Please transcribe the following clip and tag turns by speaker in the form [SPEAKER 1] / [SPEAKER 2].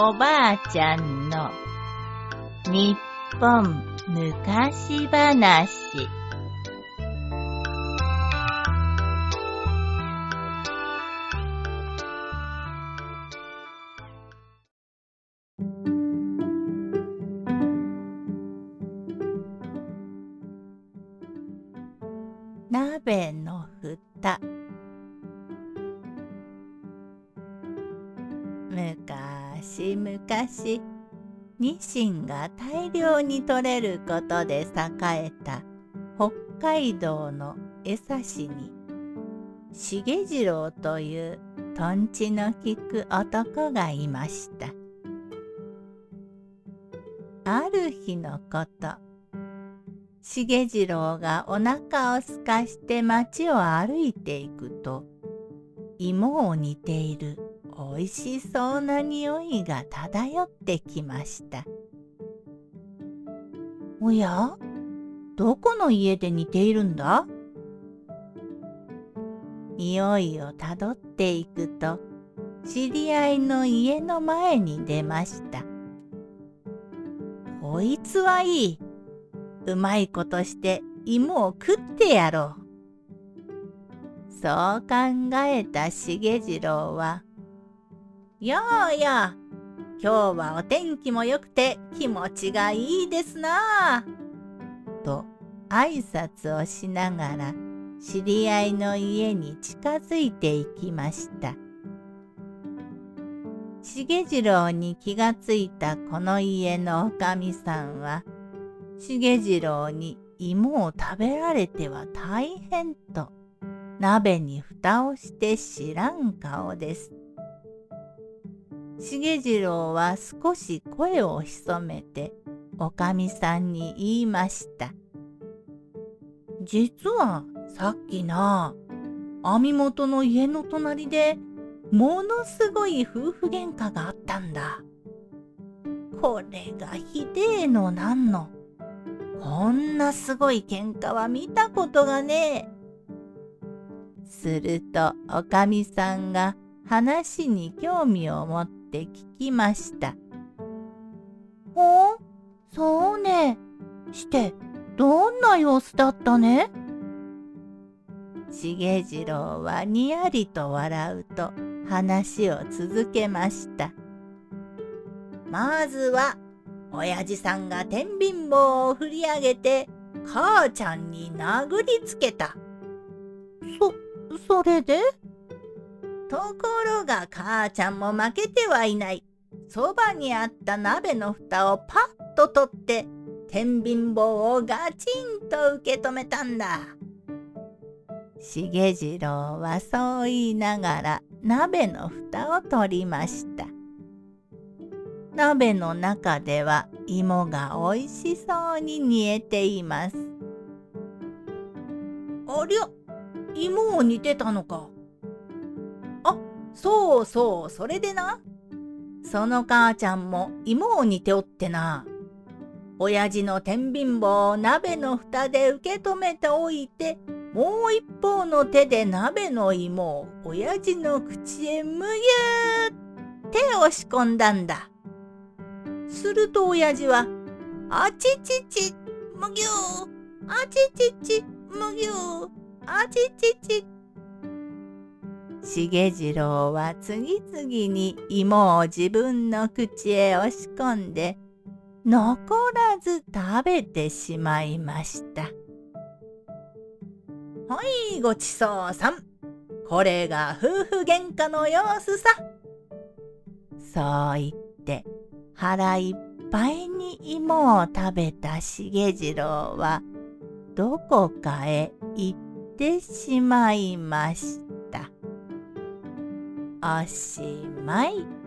[SPEAKER 1] おばあちゃんの日本昔話。鍋の蓋。昔昔ニシンが大量に取れることで栄えた北海道の江差市に重次郎というとんちの利く男がいました。ある日のこと重次郎がお腹をすかして町を歩いていくと芋を煮ている。おいしそうな匂いが漂ってきました。おや？どこの家で似ているんだ？匂いをたどっていくと知り合いの家の前に出ました。こいつはいい。うまいことして芋を食ってやろう。そう考えた重次郎はやあやあ、今日はお天気も良くて気持ちがいいですなあと挨拶をしながら知り合いの家に近づいていきました。重次郎に気がついたこの家のおかみさんは重次郎に芋を食べられては大変と鍋に蓋をして知らん顔です。重次郎は少し声を潜めておかみさんに言いました。実はさっきな網元の家の隣でものすごい夫婦喧嘩があったんだ。これがひでえのなんの。こんなすごい喧嘩は見たことがねえ。するとおかみさんが話に興味を持ってって聞きました。ほうそうね。して、どんな様子だったね？重次郎はにやりと笑うと話を続けました。まずは、親父さんが天秤棒を振り上げて、母ちゃんに殴りつけた。そ、それで？ところが母ちゃんも負けてはいない。そばにあった鍋の蓋をパッと取って天秤棒をガチンと受け止めたんだ。重次郎はそう言いながら鍋の蓋を取りました。鍋の中では芋がおいしそうに煮えています。ありゃ、芋を煮てたのか。そうそう、それでな。その母ちゃんも芋を煮ておってな。親父の天秤棒を鍋の蓋で受け止めておいて、もう一方の手で鍋の芋を親父の口へむぎゅーって押し込んだんだ。すると親父は、あちちち、むぎゅー、あちちち、むぎゅー、あちちち、重次郎は次々に芋を自分の口へ押し込んで残らず食べてしまいました。はい、ごちそうさん。これが夫婦喧嘩の様子さ。そう言って腹いっぱいに芋を食べた重次郎はどこかへ行ってしまいました。おしまい。